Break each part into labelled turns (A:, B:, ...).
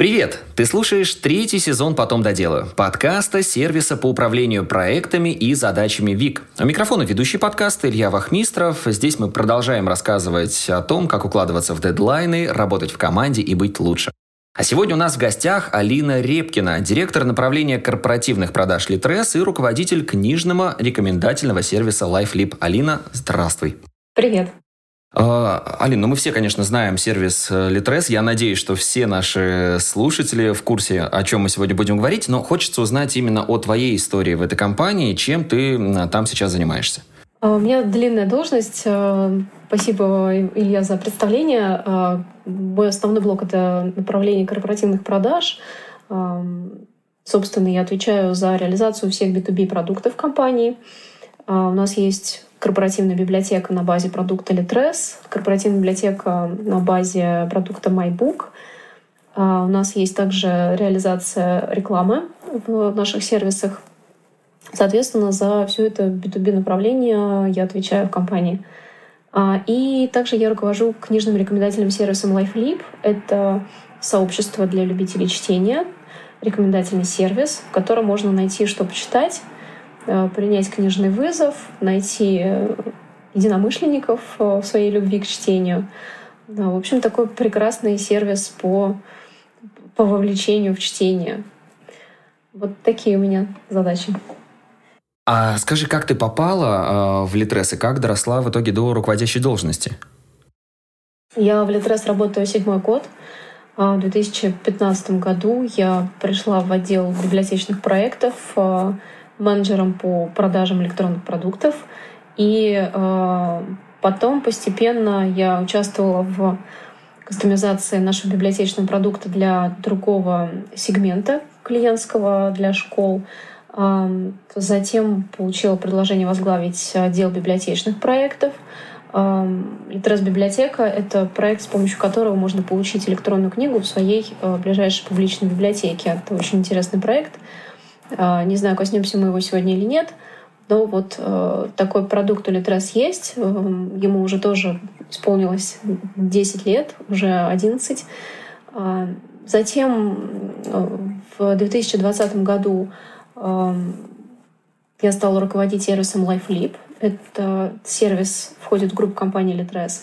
A: Привет! Ты слушаешь третий сезон «Потом доделаю» подкаста сервиса по управлению проектами и задачами ВИК. У микрофона ведущий подкаста Илья Вахмистров. Здесь мы продолжаем рассказывать о том, как укладываться в дедлайны, работать в команде и быть лучше. А сегодня у нас в гостях Алина Репкина, директор направления корпоративных продаж Литрес и руководитель книжного рекомендательного сервиса LifeLip. Алина, здравствуй.
B: Привет.
A: А, Алина, ну мы все, конечно, знаем сервис э, Litres. Я надеюсь, что все наши слушатели в курсе, о чем мы сегодня будем говорить, но хочется узнать именно о твоей истории в этой компании, чем ты там сейчас занимаешься.
B: А, у меня длинная должность. Э, спасибо, Илья, за представление. А, мой основной блок — это направление корпоративных продаж. Собственно, я отвечаю за реализацию всех B2B продуктов компании. У нас есть корпоративная библиотека на базе продукта Litres, корпоративная библиотека на базе продукта MyBook. А, у нас есть также реализация рекламы в наших сервисах. Соответственно, за все это B2B направление я отвечаю в компании. А, и также я руковожу книжным рекомендательным сервисом LifeLib. Это сообщество для любителей чтения, рекомендательный сервис, в котором можно найти, что почитать, принять книжный вызов, найти э, единомышленников э, в своей любви к чтению. Да, в общем, такой прекрасный сервис по, по вовлечению в чтение. Вот такие у меня задачи.
A: А скажи, как ты попала в Литрес и как доросла в итоге до руководящей должности?
B: Я в Литрес работаю седьмой год. А в 2015 году я пришла в отдел библиотечных проектов менеджером по продажам электронных продуктов. И э, потом постепенно я участвовала в кастомизации нашего библиотечного продукта для другого сегмента клиентского, для школ. Э, затем получила предложение возглавить отдел библиотечных проектов. Литрес библиотека — это проект, с помощью которого можно получить электронную книгу в своей э, ближайшей публичной библиотеке. Это очень интересный проект — не знаю, коснемся мы его сегодня или нет, но вот э, такой продукт у Литрес есть. Э, ему уже тоже исполнилось 10 лет, уже 11. А, затем э, в 2020 году я стала руководить сервисом LifeLip. Это сервис входит в группу компании Litres.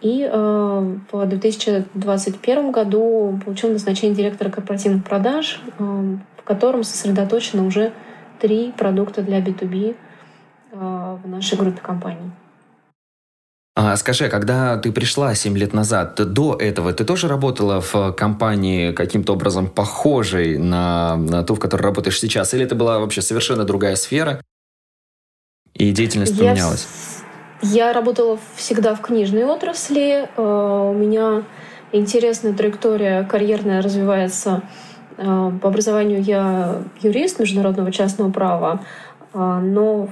B: И э, в 2021 году получил назначение директора корпоративных продаж. Э, в котором сосредоточено уже три продукта для B2B э, в нашей группе компаний.
A: А скажи, когда ты пришла 7 лет назад, до этого ты тоже работала в компании каким-то образом похожей на, на ту, в которой работаешь сейчас? Или это была вообще совершенно другая сфера, и деятельность я поменялась?
B: Я работала всегда в книжной отрасли. Э, у меня интересная траектория карьерная развивается а, по образованию я юрист международного частного права, а, но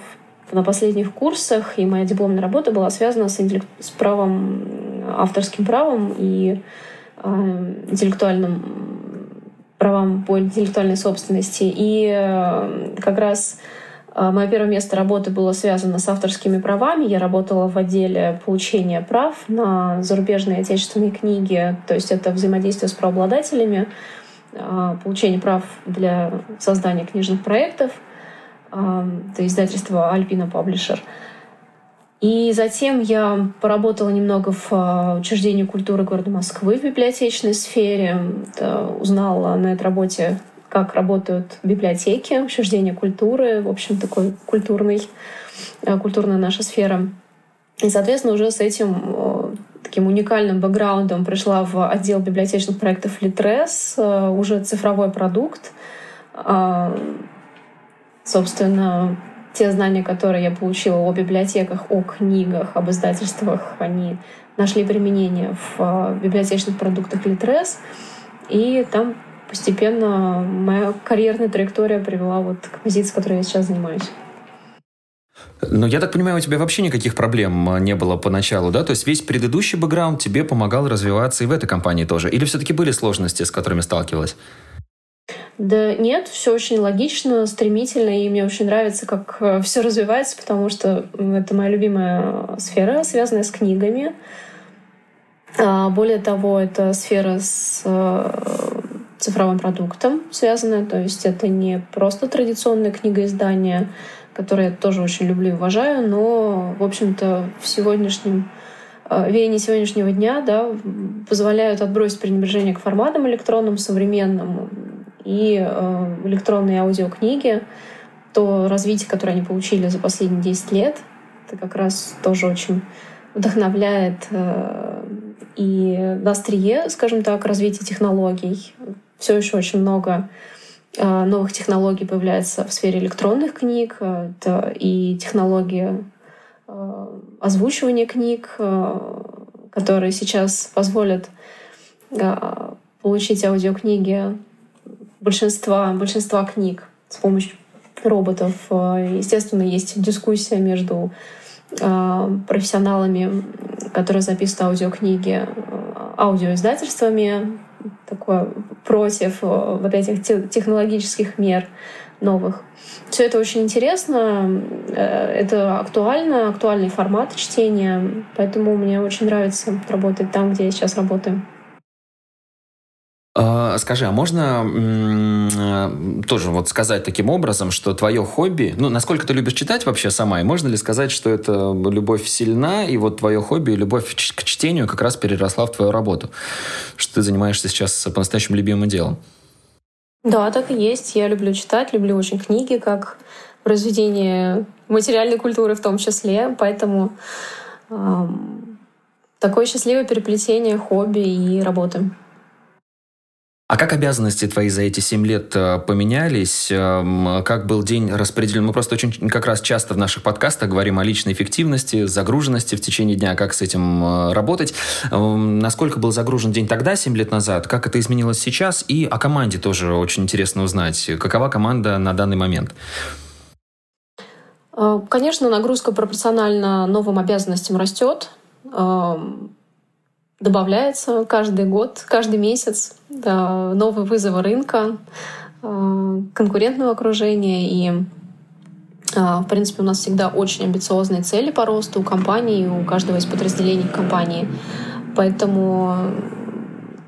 B: на последних курсах и моя дипломная работа была связана с, интеллект... с правом, авторским правом и э, интеллектуальным правам по интеллектуальной собственности. И э, как раз э, мое первое место работы было связано с авторскими правами. Я работала в отделе получения прав на зарубежные отечественные книги, то есть это взаимодействие с правообладателями. А, получение прав для создания книжных проектов. А, это издательство Альпина Паблишер. И затем я поработала немного в а, учреждении культуры города Москвы в библиотечной сфере. Узнала на этой работе, как работают библиотеки, учреждения культуры, в общем, такой культурный, культурная наша сфера. И, соответственно, уже с этим таким уникальным бэкграундом пришла в отдел библиотечных проектов Литрес, э, уже цифровой продукт. А, собственно, те знания, которые я получила о библиотеках, о книгах, об издательствах, они нашли применение в э, библиотечных продуктах Литрес. И там постепенно моя карьерная траектория привела вот к позиции, которой я сейчас занимаюсь.
A: Но я так понимаю, у тебя вообще никаких проблем а, не было поначалу, да? То есть весь предыдущий бэкграунд тебе помогал развиваться и в этой компании тоже? Или все-таки были сложности, с которыми сталкивалась?
B: Да нет, все очень логично, стремительно, и мне очень нравится, как э, все развивается, потому что это моя любимая сфера, связанная с книгами. А, более того, это сфера с э, цифровым продуктом связано. То есть это не просто традиционное книгоиздание, которое я тоже очень люблю и уважаю, но, в общем-то, в сегодняшнем э, веяние сегодняшнего дня да, позволяют отбросить пренебрежение к форматам электронным, современным и э, электронные аудиокниги, то развитие, которое они получили за последние 10 лет, это как раз тоже очень вдохновляет э, и на острие, скажем так, развития технологий. Все еще очень много новых технологий появляется в сфере электронных книг. Это и технологии э, озвучивания книг, которые сейчас позволят получить аудиокниги большинства, большинства книг с помощью роботов. Естественно, есть дискуссия между профессионалами, которые записывают аудиокниги, аудиоиздательствами, такое против э, вот этих технологических мер новых. Все это очень интересно, это актуально, актуальный формат чтения, поэтому мне очень нравится работать там, где я сейчас работаю.
A: А, скажи, а можно тоже вот сказать таким образом, что твое хобби, ну, насколько ты любишь читать вообще сама, и можно ли сказать, что это любовь сильна, и вот твое хобби, любовь к чтению как раз переросла в твою работу, что ты занимаешься сейчас по-настоящему любимым делом?
B: Да, так и есть. Я люблю читать, люблю очень книги, как произведение материальной культуры в том числе, поэтому эм, такое счастливое переплетение хобби и работы.
A: А как обязанности твои за эти семь лет э, поменялись? Эм, как был день распределен? Мы просто очень как раз часто в наших подкастах говорим о личной эффективности, загруженности в течение дня, как с этим э, работать. Эм, насколько был загружен день тогда, семь лет назад? Как это изменилось сейчас? И о команде тоже очень интересно узнать. Какова команда на данный момент?
B: Э, конечно, нагрузка пропорционально новым обязанностям растет эм, добавляется каждый год, каждый месяц да, новые вызовы рынка, э, конкурентного окружения. И, э, в принципе, у нас всегда очень амбициозные цели по росту у компании, у каждого из подразделений компании. Поэтому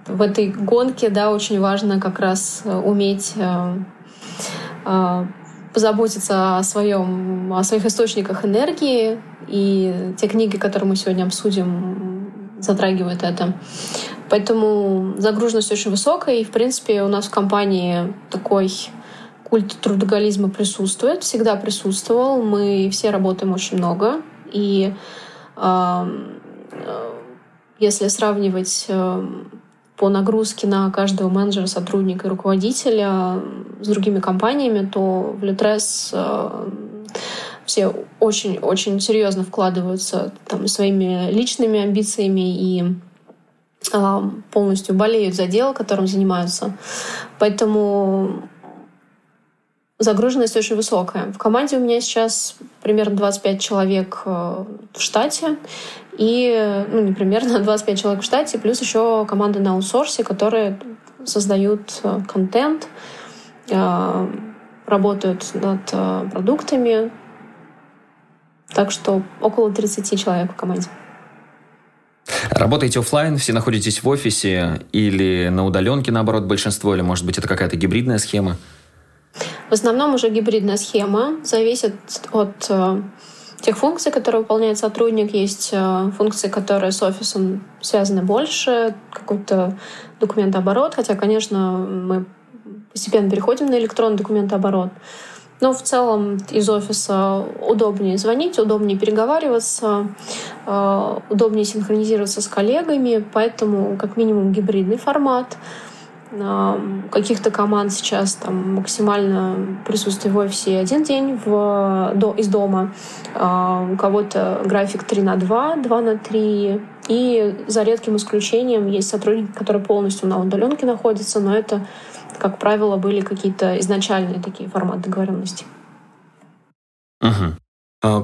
B: в этой гонке да, очень важно как раз уметь э, позаботиться о, своем, о своих источниках энергии. И те книги, которые мы сегодня обсудим, затрагивает это. Поэтому загруженность очень высокая, и, в принципе, у нас в компании такой культ трудоголизма присутствует, всегда присутствовал. Мы все работаем очень много, и э, если сравнивать э, по нагрузке на каждого менеджера, сотрудника и руководителя с другими компаниями, то в Litres э, все очень-очень серьезно вкладываются там, своими личными амбициями и э, полностью болеют за дело, которым занимаются. Поэтому загруженность очень высокая. В команде у меня сейчас примерно 25 человек э, в штате, и, ну, не примерно, 25 человек в штате, плюс еще команда на аутсорсе, которые создают э, контент, э, работают над продуктами, так что около 30 человек в команде.
A: Работаете офлайн, все находитесь в офисе или на удаленке, наоборот, большинство, или, может быть, это какая-то гибридная схема?
B: В основном уже гибридная схема. Зависит от э, тех функций, которые выполняет сотрудник. Есть э, функции, которые с офисом связаны больше, какой-то документооборот, хотя, конечно, мы постепенно переходим на электронный документооборот. Но в целом из офиса удобнее звонить, удобнее переговариваться, э, удобнее синхронизироваться с коллегами, поэтому как минимум гибридный формат. Э, каких-то команд сейчас там максимально присутствие в офисе один день в, до, из дома. Э, у кого-то график 3 на 2, 2 на 3. И за редким исключением есть сотрудники, которые полностью на удаленке находятся, но это как правило, были какие-то изначальные такие форматы договоренности.
A: Угу.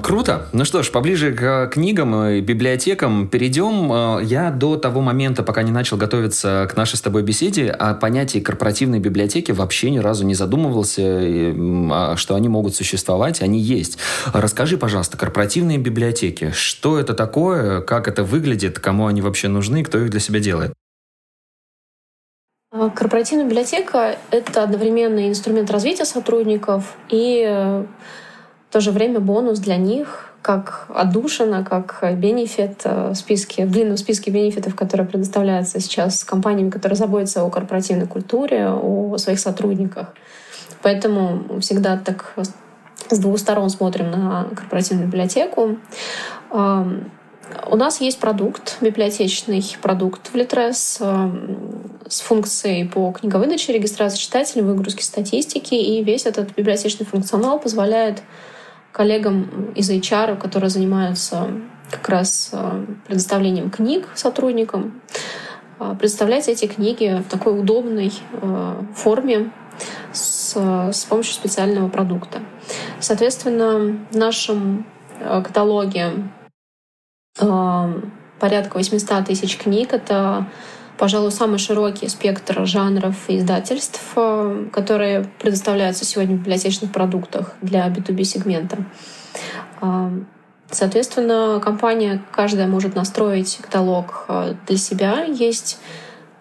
A: Круто. Ну что ж, поближе к книгам и библиотекам перейдем. А, я до того момента, пока не начал готовиться к нашей с тобой беседе, о понятии корпоративной библиотеки вообще ни разу не задумывался, а, что они могут существовать, они есть. Расскажи, пожалуйста, корпоративные библиотеки. Что это такое, как это выглядит, кому они вообще нужны, кто их для себя делает?
B: А, корпоративная библиотека — это одновременно инструмент развития сотрудников и э, в то же время бонус для них, как отдушина, как бенефит э, в списке, в длинном списке бенефитов, которые предоставляются сейчас компаниями, которые заботятся о корпоративной культуре, о своих сотрудниках. Поэтому всегда так с двух сторон смотрим на корпоративную библиотеку. У нас есть продукт, библиотечный продукт в Литрес с функцией по книговыдаче, регистрации читателей, выгрузке статистики. И весь этот библиотечный функционал позволяет коллегам из HR, которые занимаются как раз предоставлением книг сотрудникам, представлять эти книги в такой удобной форме с, с помощью специального продукта. Соответственно, в нашем э, каталоге э, порядка 800 тысяч книг. Это, пожалуй, самый широкий спектр жанров и издательств, которые предоставляются сегодня в библиотечных продуктах для B2B сегмента. Соответственно, компания каждая может настроить каталог для себя. Есть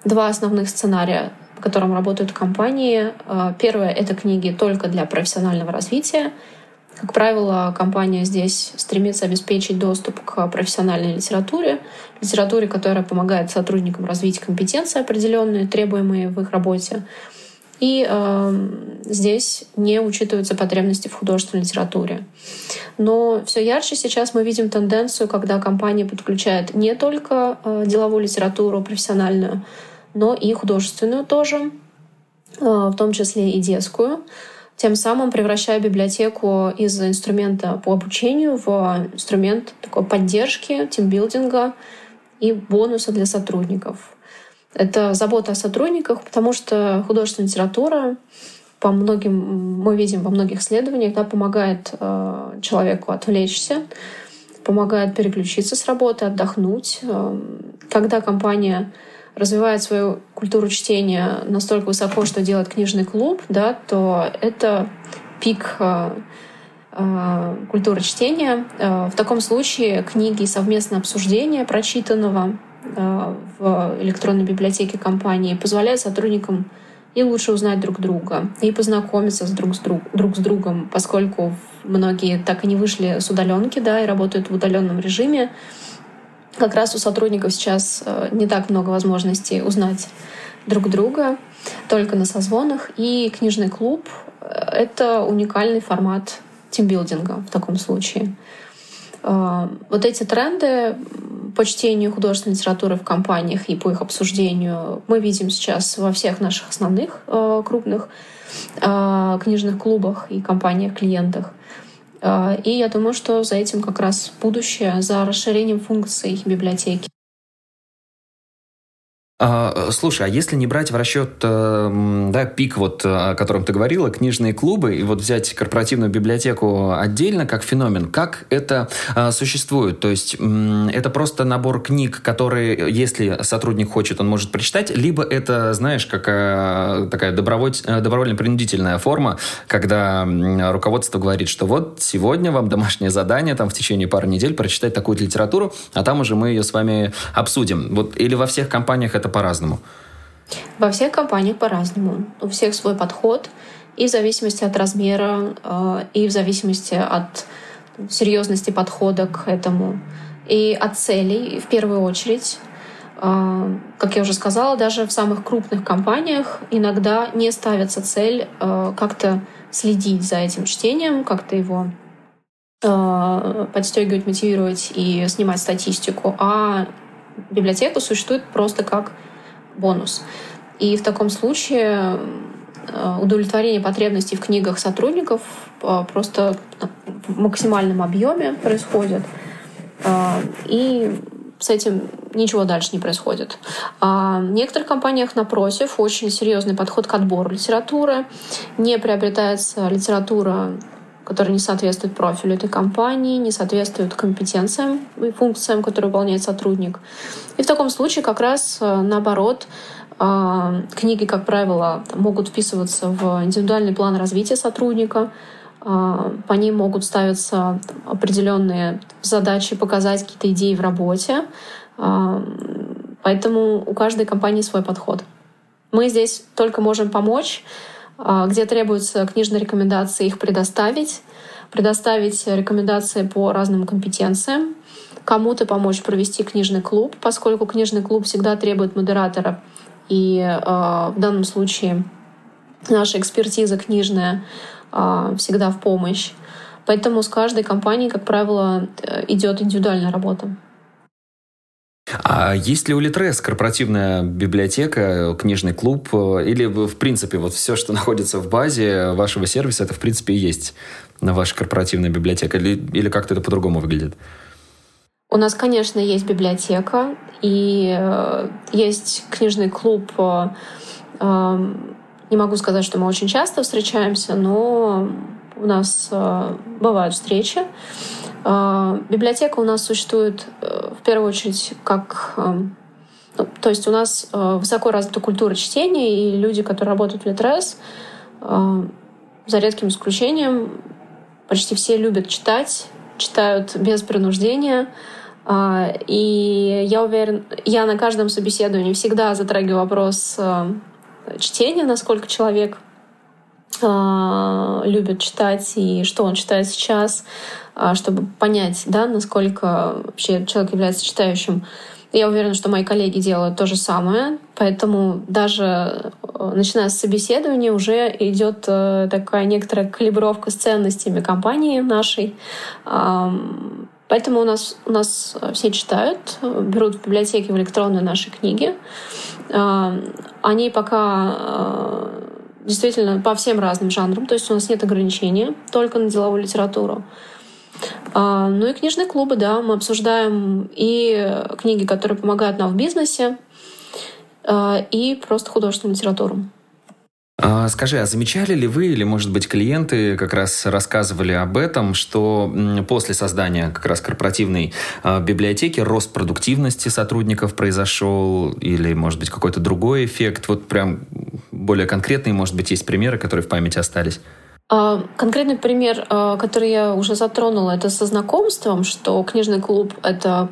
B: два основных сценария по которым работают компании. А, первое — это книги только для профессионального развития. Как правило, компания здесь стремится обеспечить доступ к профессиональной литературе, литературе, которая помогает сотрудникам развить компетенции определенные, требуемые в их работе. И э, здесь не учитываются потребности в художественной литературе. Но все ярче сейчас мы видим тенденцию, когда компания подключает не только э, деловую литературу профессиональную, но и художественную тоже, э, в том числе и детскую, тем самым превращая библиотеку из инструмента по обучению в инструмент такой поддержки, тимбилдинга и бонуса для сотрудников. Это забота о сотрудниках, потому что художественная литература по многим, мы видим во многих исследованиях, да, помогает э, человеку отвлечься, помогает переключиться с работы, отдохнуть. Э, когда компания развивает свою культуру чтения настолько высоко, что делает книжный клуб, да, то это пик э, э, культуры чтения. Э, в таком случае книги совместное обсуждение прочитанного в электронной библиотеке компании позволяет сотрудникам и лучше узнать друг друга, и познакомиться с друг с, друг, друг с другом, поскольку многие так и не вышли с удаленки, да, и работают в удаленном режиме как раз у сотрудников сейчас э, не так много возможностей узнать друг друга, только на созвонах. И книжный клуб — это уникальный формат тимбилдинга в таком случае. Э, вот эти тренды по чтению художественной литературы в компаниях и по их обсуждению мы видим сейчас во всех наших основных э, крупных книжных клубах и компаниях-клиентах. А, и я думаю, что за этим как раз будущее, за расширением функций библиотеки.
A: А, слушай, а если не брать в расчет э, да, пик, вот, о котором ты говорила, книжные клубы, и вот взять корпоративную библиотеку отдельно как феномен, как это а, существует? То есть это просто набор книг, которые, если сотрудник хочет, он может прочитать, либо это, знаешь, какая такая доброволь, э, добровольно-принудительная форма, когда руководство говорит, что вот сегодня вам домашнее задание там в течение пары недель прочитать такую литературу, а там уже мы ее с вами обсудим. Вот, или во всех компаниях это это по-разному?
B: Во всех компаниях по-разному. У всех свой подход. И в зависимости от размера, э, и в зависимости от серьезности подхода к этому, и от целей в первую очередь. Э, как я уже сказала, даже в самых крупных компаниях иногда не ставится цель э, как-то следить за этим чтением, как-то его подстегивать, мотивировать и снимать статистику, а библиотека существует просто как бонус. И в таком случае э, удовлетворение потребностей в книгах сотрудников э, просто в максимальном объеме происходит. Э, и с этим ничего дальше не происходит. А в некоторых компаниях, напротив, очень серьезный подход к отбору литературы. Не приобретается литература которые не соответствуют профилю этой компании, не соответствуют компетенциям и функциям, которые выполняет сотрудник. И в таком случае как раз э, наоборот э, книги, как правило, могут вписываться в индивидуальный план развития сотрудника, э, по ним могут ставиться определенные задачи, показать какие-то идеи в работе. Поэтому у каждой компании свой подход. Мы здесь только можем помочь, где требуются книжные рекомендации, их предоставить, предоставить рекомендации по разным компетенциям, кому-то помочь провести книжный клуб, поскольку книжный клуб всегда требует модератора. И э, в данном случае наша экспертиза книжная э, всегда в помощь. Поэтому с каждой компанией, как правило, идет индивидуальная работа.
A: А есть ли у Литрес корпоративная библиотека, книжный клуб, или в принципе вот все, что находится в базе вашего сервиса, это в принципе и есть ваша корпоративная библиотека, или, или как-то это по-другому выглядит?
B: У нас, конечно, есть библиотека и э, есть книжный клуб. Э, э, не могу сказать, что мы очень часто встречаемся, но у нас э, бывают встречи. Э, библиотека у нас существует э, в первую очередь как... Э, ну, то есть у нас э, высоко развита культура чтения, и люди, которые работают в Литрес, за редким исключением, почти все любят читать, читают без принуждения, а, и я уверен, я на каждом собеседовании всегда затрагиваю вопрос а, чтения, насколько человек а, любит читать и что он читает сейчас, чтобы понять, да, насколько вообще человек является читающим. Я уверена, что мои коллеги делают то же самое, поэтому даже начиная с собеседования уже идет э, такая некоторая калибровка с ценностями компании нашей. Поэтому у нас, у нас э, все читают, берут в библиотеке в электронные наши книги. А, они пока э, действительно по всем разным жанрам, то есть у нас нет ограничения только на деловую литературу. А, ну и книжные клубы, да, мы обсуждаем и книги, которые помогают нам в бизнесе, э, и просто художественную литературу.
A: А, скажи, а замечали ли вы или, может быть, клиенты как раз рассказывали об этом, что после создания как раз корпоративной а, библиотеки рост продуктивности сотрудников произошел или, может быть, какой-то другой эффект? Вот прям более конкретные, может быть, есть примеры, которые в памяти остались?
B: А, конкретный пример, который я уже затронула, это со знакомством, что книжный клуб — это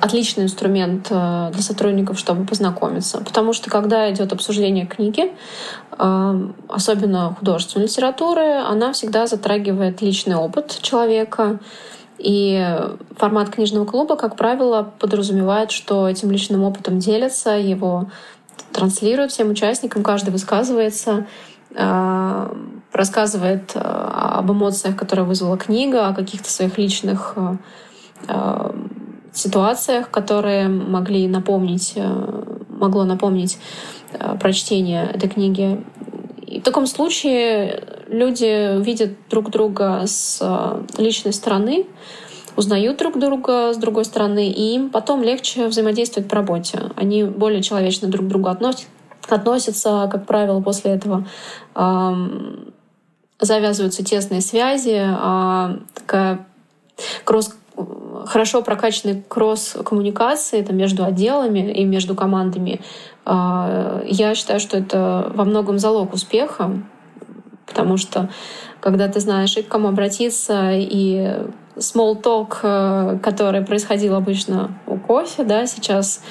B: отличный инструмент э, для сотрудников, чтобы познакомиться. Потому что когда идет обсуждение книги, особенно художественной литературы, она всегда затрагивает личный опыт человека. И формат книжного клуба, как правило, подразумевает, что этим личным опытом делятся, его транслируют всем участникам, каждый высказывается, рассказывает об эмоциях, которые вызвала книга, о каких-то своих личных ситуациях, которые могли напомнить, э, могло напомнить э, прочтение этой книги. И в таком случае люди видят друг друга с э, личной стороны, узнают друг друга с другой стороны, и им потом легче взаимодействовать по работе. Они более человечно друг к другу относятся, относятся как правило, после этого завязываются тесные связи, а такая кросс хорошо прокачанный кросс-коммуникации это между отделами и между командами, а, я считаю, что это во многом залог успеха, потому что когда ты знаешь и к кому обратиться, и small talk, э, который происходил обычно у кофе, да, сейчас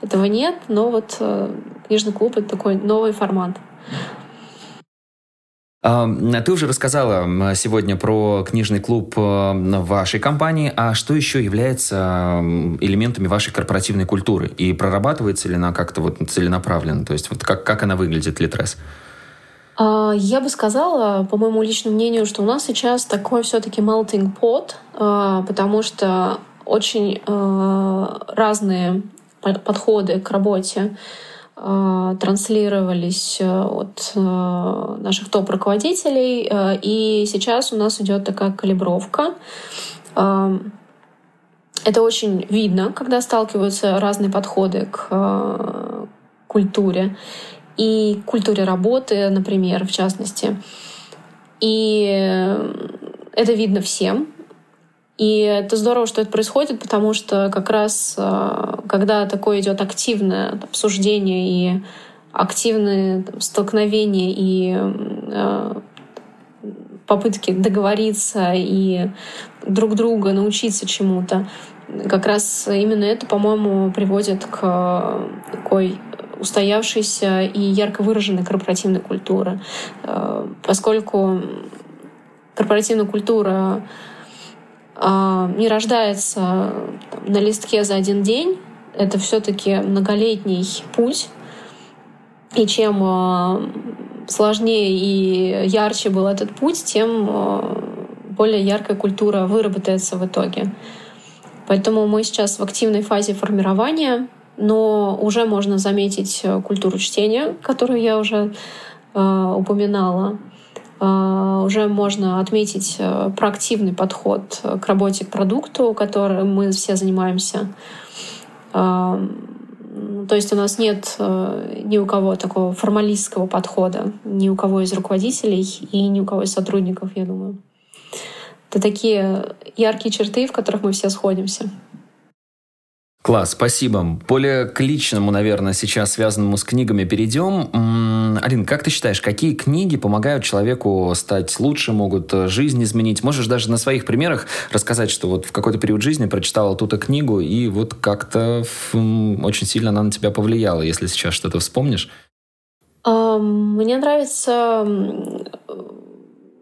B: этого нет, но вот э, книжный клуб — это такой новый формат.
A: Ты уже рассказала сегодня про книжный клуб э, вашей компании, а что еще является элементами вашей корпоративной культуры? И прорабатывается ли она как-то вот целенаправленно? То есть вот как, как она выглядит, Литрес?
B: А, я бы сказала, по моему личному мнению, что у нас сейчас такой все-таки melting pot, а, потому что очень э, разные подходы к работе транслировались э, от э, наших топ-руководителей. И сейчас у нас идет такая калибровка. Это очень видно, когда сталкиваются разные подходы к культуре и культуре работы, например, в частности. И это видно всем. И это здорово, что это происходит, потому что как раз э, когда такое идет активное обсуждение и активные там, столкновения и э, попытки договориться и друг друга научиться чему-то, как раз именно это, по-моему, приводит к такой устоявшейся и ярко выраженной корпоративной культуры. Э, поскольку корпоративная культура э, не рождается на листке за один день, это все-таки многолетний путь. И чем э, сложнее и ярче был этот путь, тем более яркая культура выработается в итоге. Поэтому мы сейчас в активной фазе формирования, но уже можно заметить культуру чтения, которую я уже э, упоминала. Э, уже можно отметить э, проактивный подход к работе к продукту, которым мы все занимаемся. Э, то есть у нас нет э, ни у кого такого формалистского подхода, ни у кого из руководителей и ни у кого из сотрудников, я думаю. Это такие яркие черты, в которых мы все сходимся.
A: Класс, спасибо. Более к личному, наверное, сейчас связанному с книгами перейдем. Алин, как ты считаешь, какие книги помогают человеку стать лучше, могут э, жизнь изменить? Можешь даже на своих примерах рассказать, что вот в какой-то период жизни прочитала ту-то книгу, и вот как-то очень сильно она на тебя повлияла, если сейчас что-то вспомнишь?
B: Мне нравится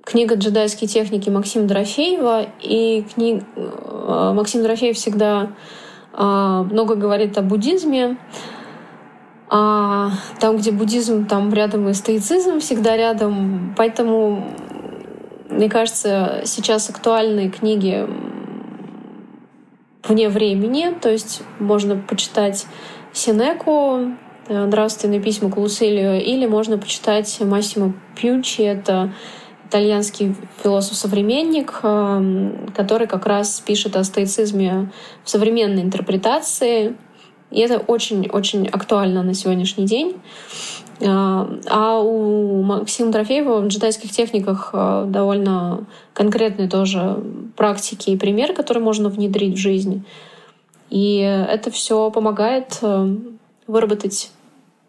B: книга «Джедайские техники» Максима Дорофеева. И книг... Э, Максим Дорофеев всегда много говорит о буддизме. А там, где буддизм, там рядом и стоицизм всегда рядом. Поэтому, мне кажется, сейчас актуальные книги вне времени. То есть можно почитать Синеку, э, «Нравственные письма к Луцилию», или можно почитать Массимо Пьючи. Это итальянский философ-современник, эм, который как раз пишет о стоицизме в современной интерпретации. И это очень-очень актуально на сегодняшний день. Э, а у Максима Трофеева в джедайских техниках э, довольно конкретные тоже практики и примеры, которые можно внедрить в жизнь. И это все помогает э, выработать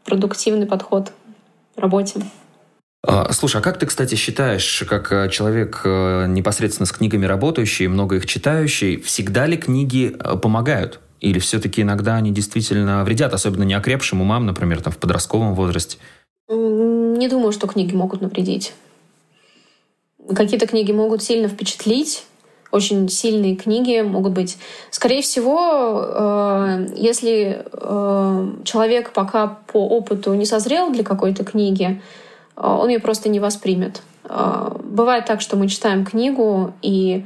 B: продуктивный подход к работе.
A: А, слушай, а как ты, кстати, считаешь, как э, человек э, непосредственно с книгами работающий, много их читающий, всегда ли книги э, помогают? Или все-таки иногда они действительно вредят, особенно неокрепшим умам, например, там, в подростковом возрасте?
B: Не думаю, что книги могут навредить. Какие-то книги могут сильно впечатлить, очень сильные книги могут быть. Скорее всего, если человек пока по опыту не созрел для какой-то книги, он ее просто не воспримет. А, бывает так, что мы читаем книгу и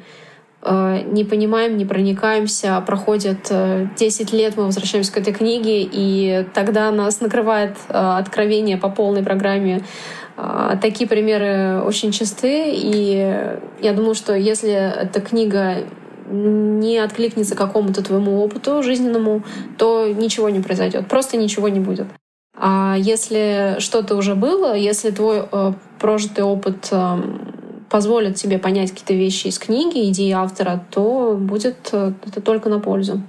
B: а, не понимаем, не проникаемся, проходит 10 э, лет, мы возвращаемся к этой книге, и тогда нас накрывает откровение по полной программе. Такие примеры очень часты, и я думаю, что если эта книга не откликнется какому-то твоему опыту жизненному, то ничего не произойдет, просто ничего не будет. А если что-то уже было, если твой э, прожитый опыт э, позволит тебе понять какие-то вещи из книги, идеи автора, то будет э, это только на пользу.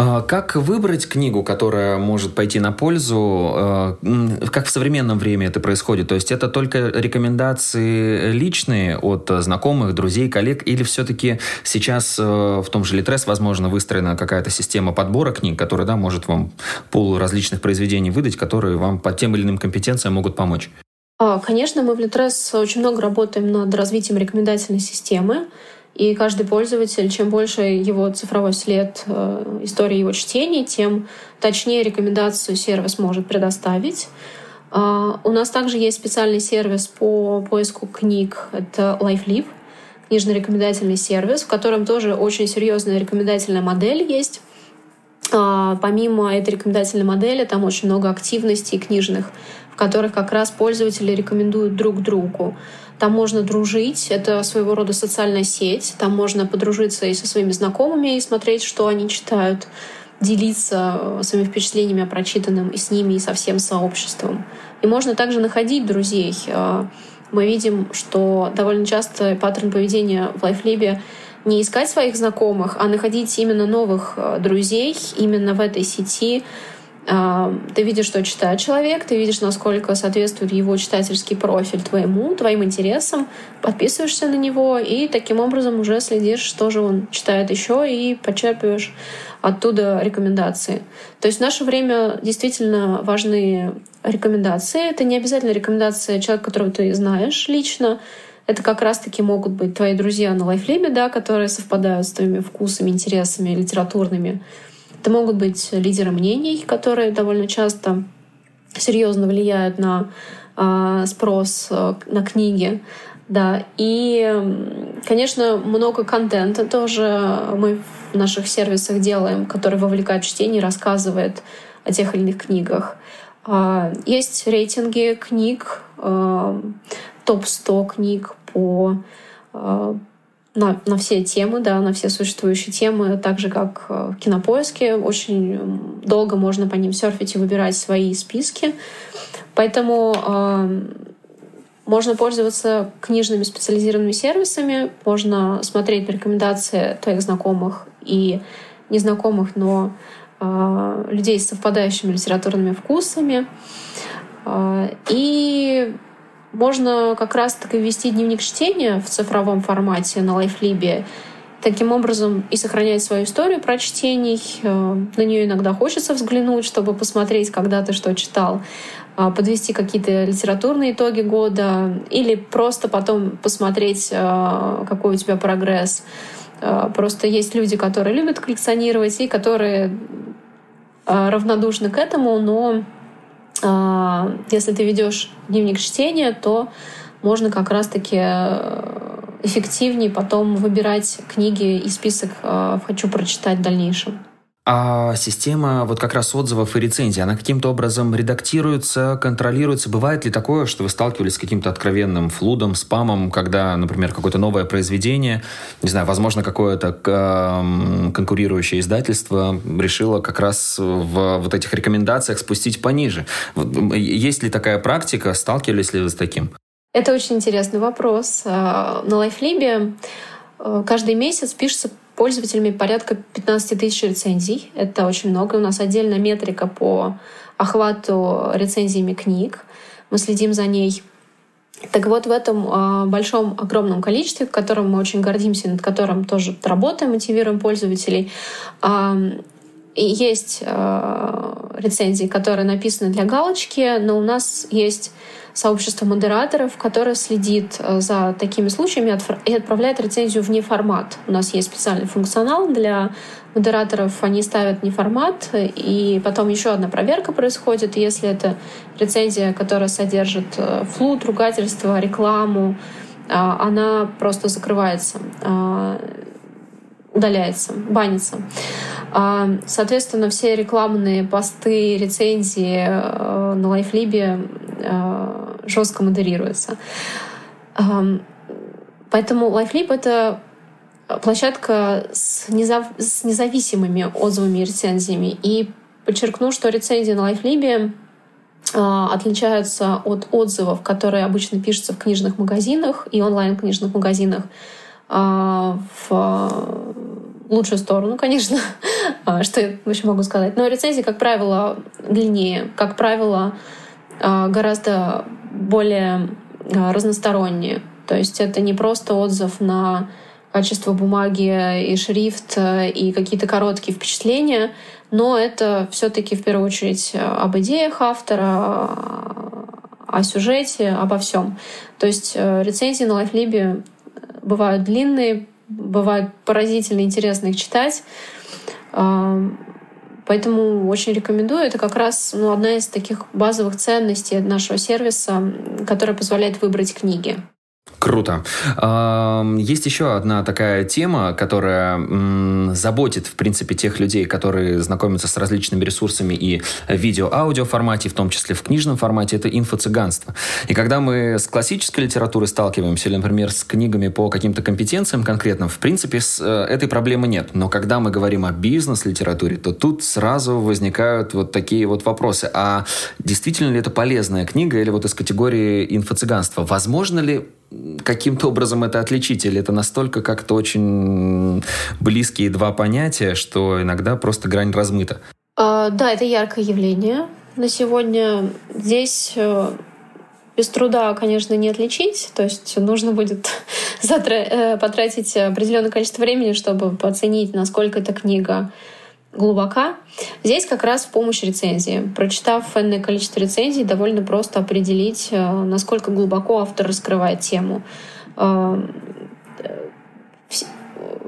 A: А как выбрать книгу, которая может пойти на пользу? Э, как в современном времени это происходит? То есть это только рекомендации личные от знакомых, друзей, коллег? Или все-таки сейчас э, в том же Литрес, возможно, выстроена какая-то система подбора книг, которая да, может вам пол различных произведений выдать, которые вам по тем или иным компетенциям могут помочь?
B: А, конечно, мы в Литрес очень много работаем над развитием рекомендательной системы. И каждый пользователь, чем больше его цифровой след э, истории его чтений, тем точнее рекомендацию сервис может предоставить. Э, у нас также есть специальный сервис по поиску книг. Это LifeLib, книжно-рекомендательный сервис, в котором тоже очень серьезная рекомендательная модель есть. Э, помимо этой рекомендательной модели, там очень много активностей книжных, в которых как раз пользователи рекомендуют друг другу. Там можно дружить, это своего рода социальная сеть. Там можно подружиться и со своими знакомыми, и смотреть, что они читают, делиться э, своими впечатлениями о прочитанном и с ними, и со всем сообществом. И можно также находить друзей. Э, мы видим, что довольно часто паттерн поведения в лайфлибе не искать своих знакомых, а находить именно новых э, друзей именно в этой сети, ты видишь, что читает человек, ты видишь, насколько соответствует его читательский профиль твоему, твоим интересам, подписываешься на него и таким образом уже следишь, что же он читает еще и почерпываешь оттуда рекомендации. То есть в наше время действительно важны рекомендации. Это не обязательно рекомендация человека, которого ты знаешь лично. Это как раз-таки могут быть твои друзья на лайфлебе, да, которые совпадают с твоими вкусами, интересами литературными. Это могут быть лидеры мнений, которые довольно часто серьезно влияют на э, спрос э, на книги. Да, и, конечно, много контента тоже мы в наших сервисах делаем, который вовлекает чтение, рассказывает о тех или иных книгах. А, есть рейтинги книг, а, топ-100 книг по а, на, на все темы, да, на все существующие темы, так же, как в Кинопоиске. Очень долго можно по ним серфить и выбирать свои списки. Поэтому э, можно пользоваться книжными специализированными сервисами, можно смотреть рекомендации твоих знакомых и незнакомых, но э, людей с совпадающими литературными вкусами. Э, и можно как раз-таки вести дневник чтения в цифровом формате на лайфлибе, таким образом и сохранять свою историю прочтений. Э, на нее иногда хочется взглянуть, чтобы посмотреть, когда ты что читал, э, подвести какие-то литературные итоги года или просто потом посмотреть, э, какой у тебя прогресс. Просто есть люди, которые любят коллекционировать и которые равнодушны к этому, но а, если ты ведешь дневник чтения, то можно как раз-таки э, эффективнее потом выбирать книги и список э, «хочу прочитать в дальнейшем».
A: А система вот как раз отзывов и рецензий, она каким-то образом редактируется, контролируется? Бывает ли такое, что вы сталкивались с каким-то откровенным флудом, спамом, когда, например, какое-то новое произведение, не знаю, возможно, какое-то э, конкурирующее издательство решило как раз в вот этих рекомендациях спустить пониже? Есть ли такая практика? Сталкивались ли вы с таким?
B: Это очень интересный вопрос. А, на Лайфлибе э, каждый месяц пишется пользователями порядка 15 тысяч рецензий. Это очень много. У нас отдельная метрика по охвату рецензиями книг. Мы следим за ней. Так вот, в этом э, большом, огромном количестве, которым мы очень гордимся, над которым тоже работаем, мотивируем пользователей, э, есть э, рецензии, которые написаны для галочки, но у нас есть сообщество модераторов, которое следит э, за такими случаями и отправляет рецензию в неформат. У нас есть специальный функционал для модераторов, они ставят неформат, и потом еще одна проверка происходит. Если это рецензия, которая содержит э, флут, ругательство, рекламу, э, она просто закрывается удаляется, банится. Соответственно, все рекламные посты, рецензии на лайфлибе жестко модерируется. Поэтому LifeLib — это площадка с, незав... с независимыми отзывами и рецензиями. И подчеркну, что рецензии на LifeLib а, отличаются от отзывов, которые обычно пишутся в книжных магазинах и онлайн-книжных магазинах а, в лучшую сторону, конечно, а, что я вообще могу сказать. Но рецензии, как правило, длиннее, как правило, гораздо более а, разносторонние. То есть это не просто отзыв на качество бумаги и шрифт и какие-то короткие впечатления, но это все-таки в первую очередь об идеях автора, о сюжете, обо всем. То есть э, рецензии на LifeLib бывают длинные, бывают поразительно интересно их читать. Поэтому очень рекомендую. Это как раз ну, одна из таких базовых ценностей нашего сервиса, которая позволяет выбрать книги.
A: Круто. Есть еще одна такая тема, которая заботит, в принципе, тех людей, которые знакомятся с различными ресурсами и видео-аудио формате, в том числе в книжном формате, это инфо-цыганство. И когда мы с классической литературой сталкиваемся, или, например, с книгами по каким-то компетенциям конкретным, в принципе, с э, этой проблемы нет. Но когда мы говорим о бизнес-литературе, то тут сразу возникают вот такие вот вопросы. А действительно ли это полезная книга или вот из категории инфо-цыганства? Возможно ли каким-то образом это отличить? Или это настолько как-то очень близкие два понятия, что иногда просто грань размыта?
B: А, да, это яркое явление на сегодня. Здесь э, без труда, конечно, не отличить. То есть нужно будет э, потратить определенное количество времени, чтобы оценить, насколько эта книга глубока. Здесь как раз в помощь рецензии. Прочитав энное количество рецензий, довольно просто определить, э, насколько глубоко автор раскрывает тему. Э,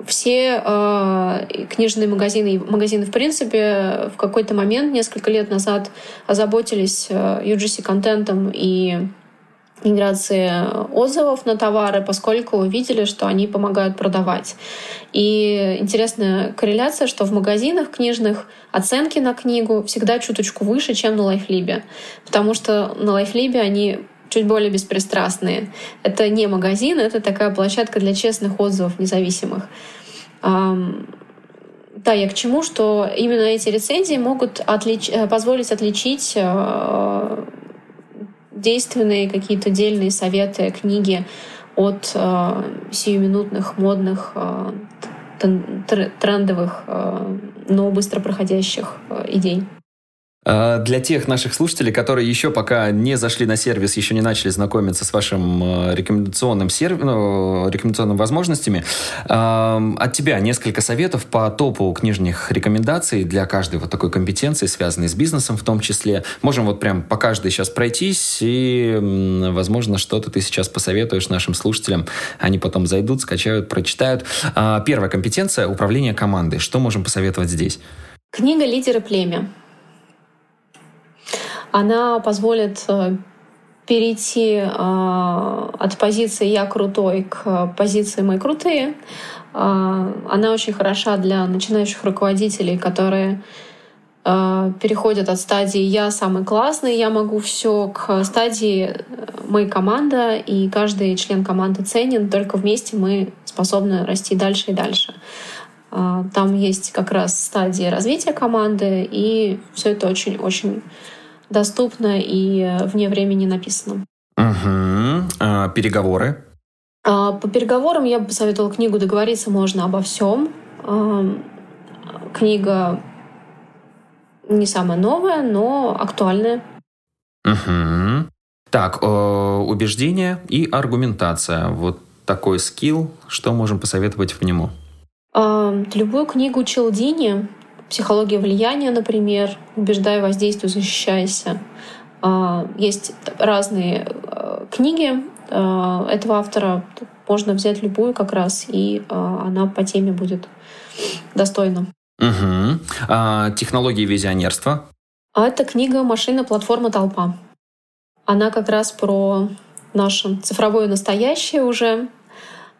B: все э, книжные магазины, магазины в принципе в какой-то момент, несколько лет назад, озаботились UGC-контентом и миграции отзывов на товары, поскольку увидели, что они помогают продавать. И интересная корреляция, что в магазинах книжных оценки на книгу всегда чуточку выше, чем на LiveLib е. Потому что на LiveLib е они чуть более беспристрастные. Это не магазин, это такая площадка для честных отзывов независимых. Да, я к чему, что именно эти рецензии могут отлич... Позволить отличить э, действенные какие-то дельные советы, книги от э, сиюминутных, модных, э, трендовых, э, но быстро проходящих э, идей.
A: А, для тех наших слушателей, которые еще пока не зашли на сервис, еще не начали знакомиться с вашим э, рекомендационным, серв... ну, рекомендационными возможностями, от тебя несколько советов по топу книжных рекомендаций для каждой вот такой компетенции, связанной с бизнесом в том числе. Можем вот прям по каждой сейчас пройтись, и, возможно, что-то ты сейчас посоветуешь нашим слушателям. Они потом зайдут, скачают, прочитают. А, первая компетенция — управление командой. Что можем посоветовать здесь?
B: Книга «Лидеры племя». Она позволит э, перейти э, от позиции «я крутой» к позиции «мы крутые». Э, она очень хороша для начинающих руководителей, которые переходят от стадии «я самый классный, я могу все» к стадии «мы команда», и каждый член команды ценен, только вместе мы способны расти дальше и дальше. Там есть как раз стадии развития команды, и все это очень-очень доступно и э, вне времени написано.
A: Угу. А, переговоры?
B: А, по переговорам я бы посоветовала книгу «Договориться можно обо всем». А, книга не самая новая, но актуальная.
A: Угу. Так, э, убеждение и аргументация. Вот такой скилл. Что можем посоветовать в нему?
B: Э, любую книгу Челдини Психология влияния, например, убеждай, воздействуй, защищайся. А, есть разные а, книги а, этого автора. Можно взять любую как раз, и она по теме будет достойна.
A: Угу. А, технологии визионерства?
B: А это книга «Машина, платформа, толпа». Она как раз про наше цифровое настоящее уже.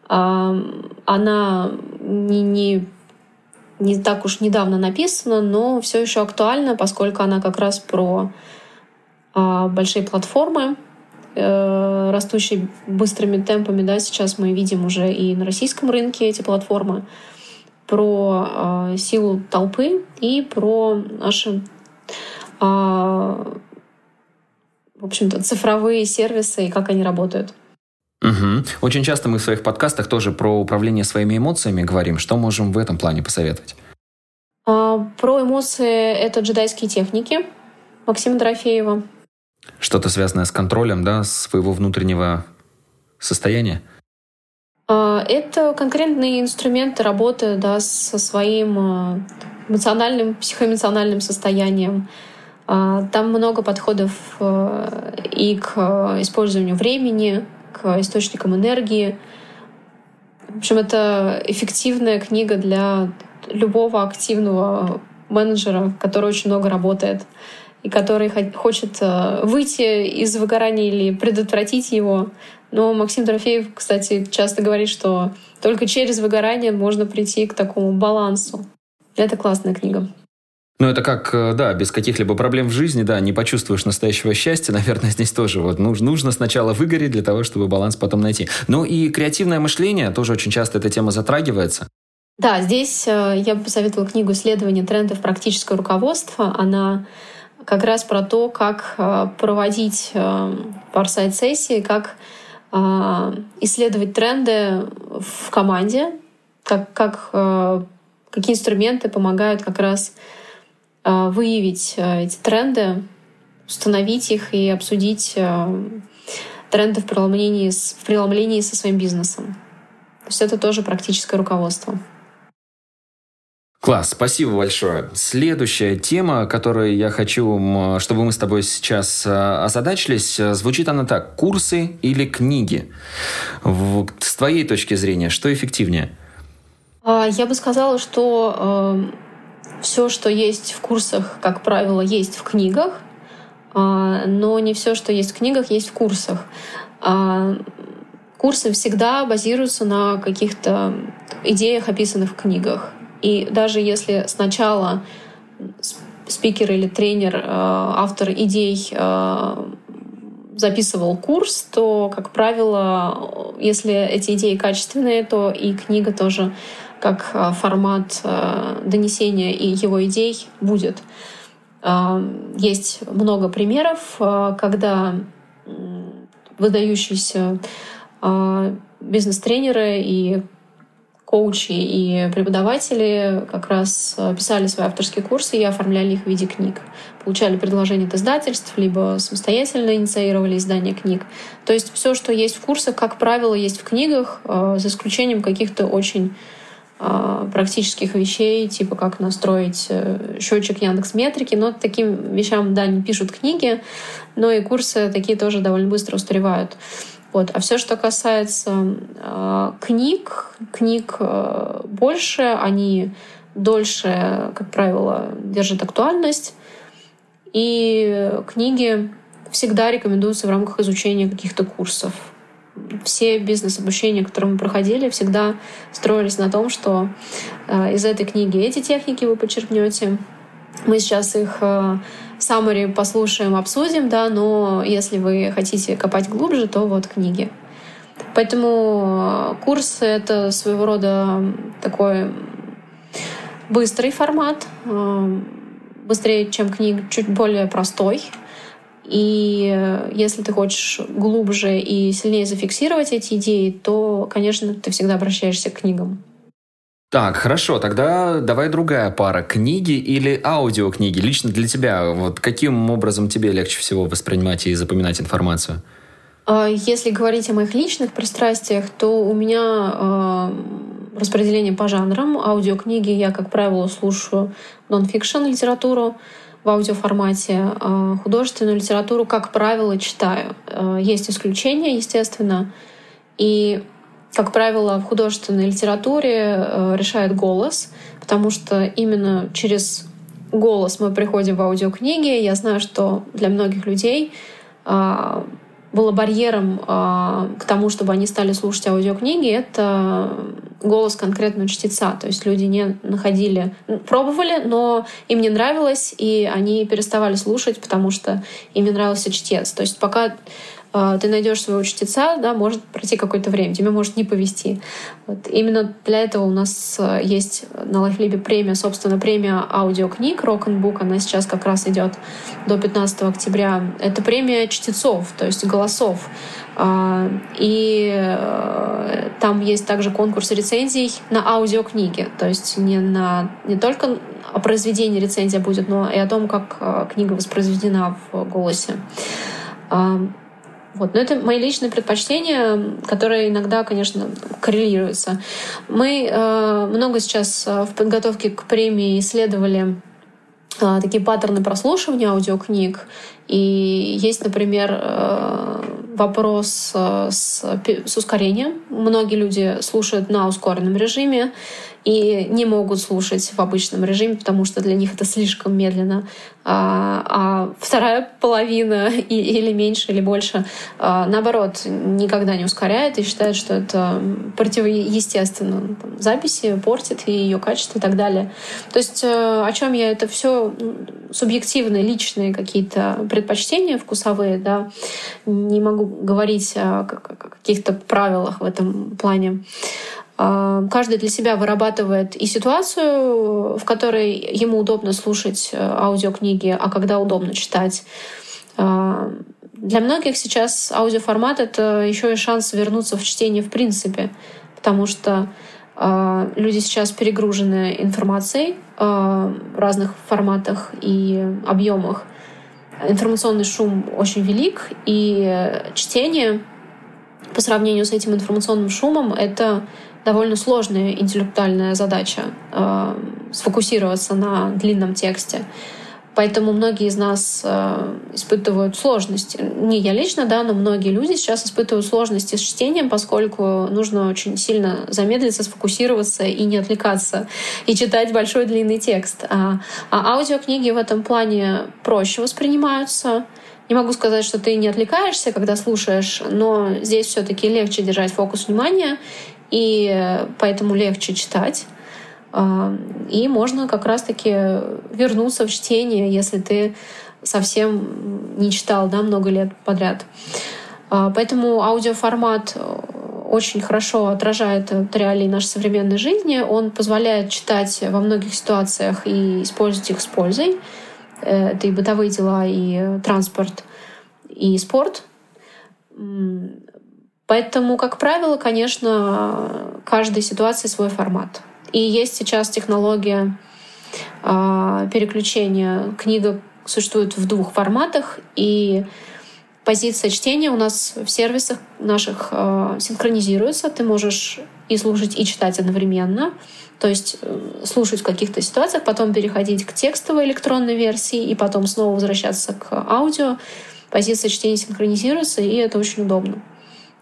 B: Она не, не не так уж недавно написана, но все еще актуальна, поскольку она как раз про а, большие платформы, э, растущие быстрыми темпами. Да, сейчас мы видим уже и на российском рынке эти платформы про а, силу толпы и про наши а, в общем-то, цифровые сервисы и как они работают.
A: Угу. Очень часто мы в своих подкастах тоже про управление своими эмоциями говорим. Что можем в этом плане посоветовать?
B: А, про эмоции это джедайские техники Максима Дорофеева.
A: Что-то связанное с контролем, да, своего внутреннего состояния?
B: А, это конкретные инструменты работы да, со своим а, эмоциональным, психоэмоциональным состоянием. А, там много подходов и к использованию времени, к источникам энергии. В общем, это эффективная книга для любого активного менеджера, который очень много работает и который хочет э, выйти из выгорания или предотвратить его. Но Максим Дорофеев, кстати, часто говорит, что только через выгорание можно прийти к такому балансу. Это классная книга.
A: Ну, это как, э, да, без каких-либо проблем в жизни, да, не почувствуешь настоящего счастья, наверное, здесь тоже вот нужно сначала выгореть для того, чтобы баланс потом найти. Ну и креативное мышление, тоже очень часто эта тема затрагивается.
B: Да, здесь э, я бы посоветовала книгу «Исследование трендов. Практическое руководство». Она как раз про то, как э, проводить форсайт-сессии, как исследовать тренды в команде, как, как, какие инструменты помогают как раз выявить эти тренды, установить их и обсудить тренды в преломлении, в преломлении со своим бизнесом. То есть это тоже практическое руководство.
A: Класс, спасибо большое. Следующая тема, которую я хочу, чтобы мы с тобой сейчас озадачились, звучит она так. Курсы или книги? С твоей точки зрения, что эффективнее?
B: А, я бы сказала, что э, все, что есть в курсах, как правило, есть в книгах, э, но не все, что есть в книгах, есть в курсах. Э, курсы всегда базируются на каких-то идеях, описанных в книгах. И даже если сначала спикер или тренер, э, автор идей записывал курс, то, как правило, если эти идеи качественные, то и книга тоже как э, формат донесения и его идей будет. Есть много примеров, когда выдающиеся бизнес-тренеры и коучи и преподаватели как раз э, писали свои авторские курсы и оформляли их в виде книг. Получали предложения от издательств, либо самостоятельно инициировали издание книг. То есть все, что есть в курсах, как правило, есть в книгах, э, за исключением каких-то очень э, практических вещей, типа как настроить счетчик Яндекс Метрики. Но таким вещам, да, не пишут книги, но и курсы такие тоже довольно быстро устаревают. Вот. А все, что касается э, книг, книг э, больше, они дольше, как правило, держат актуальность. И книги всегда рекомендуются в рамках изучения каких-то курсов. Все бизнес-обучения, которые мы проходили, всегда строились на том, что э, из этой книги эти техники вы подчеркнете. Мы сейчас их э, summary послушаем, обсудим, да, но если вы хотите копать глубже, то вот книги. Поэтому э, курс — это своего рода такой быстрый формат, быстрее, чем книг, чуть более простой. И э, если ты хочешь глубже и сильнее зафиксировать эти идеи, то, конечно, ты всегда обращаешься к книгам.
A: Так, хорошо, тогда давай другая пара. Книги или аудиокниги? Лично для тебя, вот каким образом тебе легче всего воспринимать и запоминать информацию?
B: А, если говорить о моих личных пристрастиях, то у меня э, распределение по жанрам. Аудиокниги я, как правило, слушаю нон-фикшн литературу в аудиоформате. Э, художественную литературу, как правило, читаю. Э, есть исключения, естественно. И как правило, в художественной литературе э, решает голос, потому что именно через голос мы приходим в аудиокниги. Я знаю, что для многих людей а, было барьером а, к тому, чтобы они стали слушать аудиокниги, это голос конкретного чтеца. То есть люди не находили, пробовали, но им не нравилось, и они переставали слушать, потому что им не нравился чтец. То есть пока ты найдешь своего чтеца, да, может пройти какое-то время, тебе может не повезти. Вот. Именно для этого у нас а, есть на Лайфлибе премия, собственно, премия аудиокниг Rock and Book, она сейчас как раз идет до 15 октября. Это премия чтецов, то есть голосов. А, и э, там есть также конкурс рецензий на аудиокниги, то есть не, на, не только о произведении рецензия будет, но и о том, как книга воспроизведена в голосе. Вот. Но это мои личные предпочтения, которые иногда, конечно, коррелируются. Мы э, много сейчас э, в подготовке к премии исследовали э, такие паттерны прослушивания аудиокниг. И есть, например, э, вопрос э, с, с ускорением. Многие люди слушают на ускоренном режиме и не могут слушать в обычном режиме, потому что для них это слишком медленно. А, а вторая половина и, или меньше, или больше, а, наоборот, никогда не ускоряет и считает, что это противоестественно. Там, записи портит и ее качество и так далее. То есть э, о чем я? Это все субъективные, личные какие-то предпочтения вкусовые, да. Не могу говорить о каких-то правилах в этом плане. А, каждый для себя вырабатывает и ситуацию, в которой ему удобно слушать э, аудиокниги, а когда удобно читать. А, для многих сейчас аудиоформат — это еще и шанс вернуться в чтение в принципе, потому что А, люди сейчас перегружены информацией а, в разных форматах и объемах. Информационный шум очень велик, и чтение по сравнению с этим информационным шумом это довольно сложная интеллектуальная задача э, сфокусироваться на длинном тексте. Поэтому многие из нас э, испытывают сложности. Не я лично, да, но многие люди сейчас испытывают сложности с чтением, поскольку нужно очень сильно замедлиться, сфокусироваться и не отвлекаться, и читать большой длинный текст. А, а аудиокниги в этом плане проще воспринимаются. Не могу сказать, что ты не отвлекаешься, когда слушаешь, но здесь все-таки легче держать фокус внимания, и поэтому легче читать. А, и можно как раз-таки вернуться в чтение, если ты совсем не читал да, много лет подряд. А, поэтому аудиоформат очень хорошо отражает реалии нашей современной жизни. Он позволяет читать во многих ситуациях и использовать их с пользой. Это и бытовые дела, и транспорт, и спорт. Поэтому, как правило, конечно, каждой ситуации свой формат. И есть сейчас технология э, переключения. Книга существует в двух форматах, и позиция чтения у нас в сервисах наших э, синхронизируется. Ты можешь и слушать, и читать одновременно. То есть э, слушать в каких-то ситуациях, потом переходить к текстовой электронной версии, и потом снова возвращаться к аудио. Позиция чтения синхронизируется, и это очень удобно.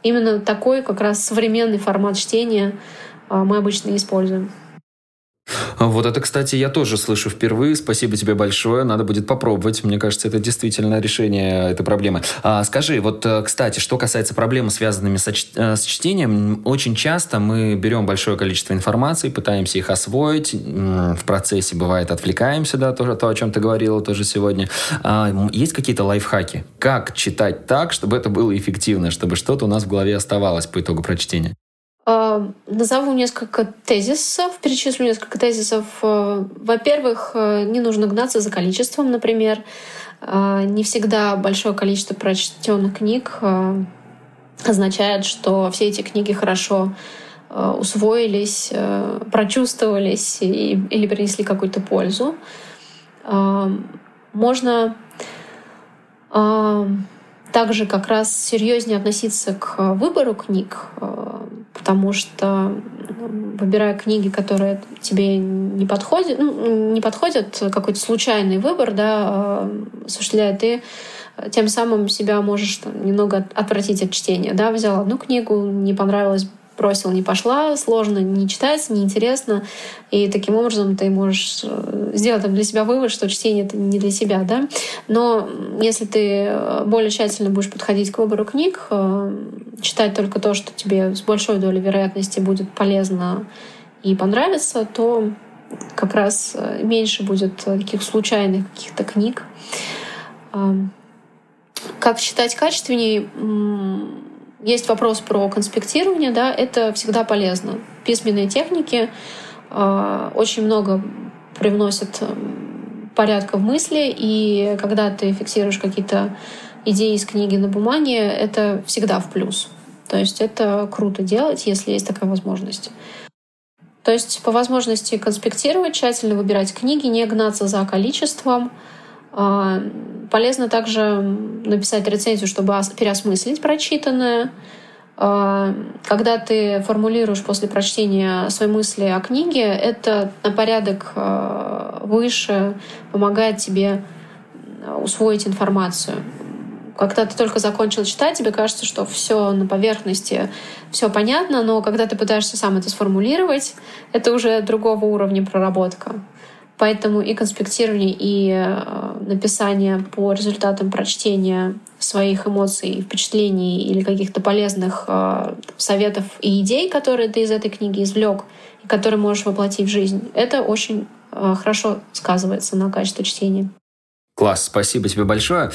B: Именно такой как раз современный формат чтения а, мы обычно используем.
A: Вот это, кстати, я тоже слышу впервые. Спасибо тебе большое. Надо будет попробовать. Мне кажется, это действительно решение этой проблемы. А, скажи, вот, э, кстати, что касается проблем, связанными со, э, с чтением, очень часто мы берем большое количество информации, пытаемся их освоить. В процессе, бывает, отвлекаемся, да, тоже то, о чем ты говорила тоже сегодня. А, есть какие-то лайфхаки? Как читать так, чтобы это было эффективно, чтобы что-то у нас в голове оставалось по итогу прочтения?
B: А, назову несколько тезисов, перечислю несколько тезисов. А, во-первых, а, не нужно гнаться за количеством, например. Не всегда большое количество прочтенных книг означает, что все эти книги хорошо усвоились, прочувствовались или принесли какую-то пользу. Можно также как раз серьезнее относиться к выбору книг, потому что выбирая книги, которые тебе не подходят, ну, не подходят, какой-то случайный выбор, да, а, осуществляет, ты тем самым себя можешь там, немного отвратить от чтения. Да, взял одну книгу, не понравилось, бросил, не пошла, сложно не читать, неинтересно. И таким образом ты можешь э, сделать для себя вывод, что чтение это не для себя. Да? Но если ты э, более тщательно будешь подходить к выбору книг, э, читать только то, что тебе с большой долей вероятности будет полезно и понравится, то как раз меньше будет таких случайных каких-то книг. Как читать качественнее? Есть вопрос про конспектирование, да, это всегда полезно. Письменные техники э, очень много привносят порядка в мысли, и когда ты фиксируешь какие-то идеи из книги на бумаге, это всегда в плюс. То есть это круто делать, если есть такая возможность. То есть по возможности конспектировать, тщательно выбирать книги, не гнаться за количеством, полезно также написать рецензию, чтобы переосмыслить прочитанное. А, когда ты формулируешь после прочтения свои мысли о книге, это на порядок а, выше помогает тебе усвоить информацию. Когда ты только закончил читать, тебе кажется, что все на поверхности, все понятно, но когда ты пытаешься сам это сформулировать, это уже другого уровня проработка. Поэтому и конспектирование, и э, написание по результатам прочтения своих эмоций, впечатлений или каких-то полезных э, советов и идей, которые ты из этой книги извлек и которые можешь воплотить в жизнь, это очень э, хорошо сказывается на качестве чтения.
A: Класс, спасибо тебе большое.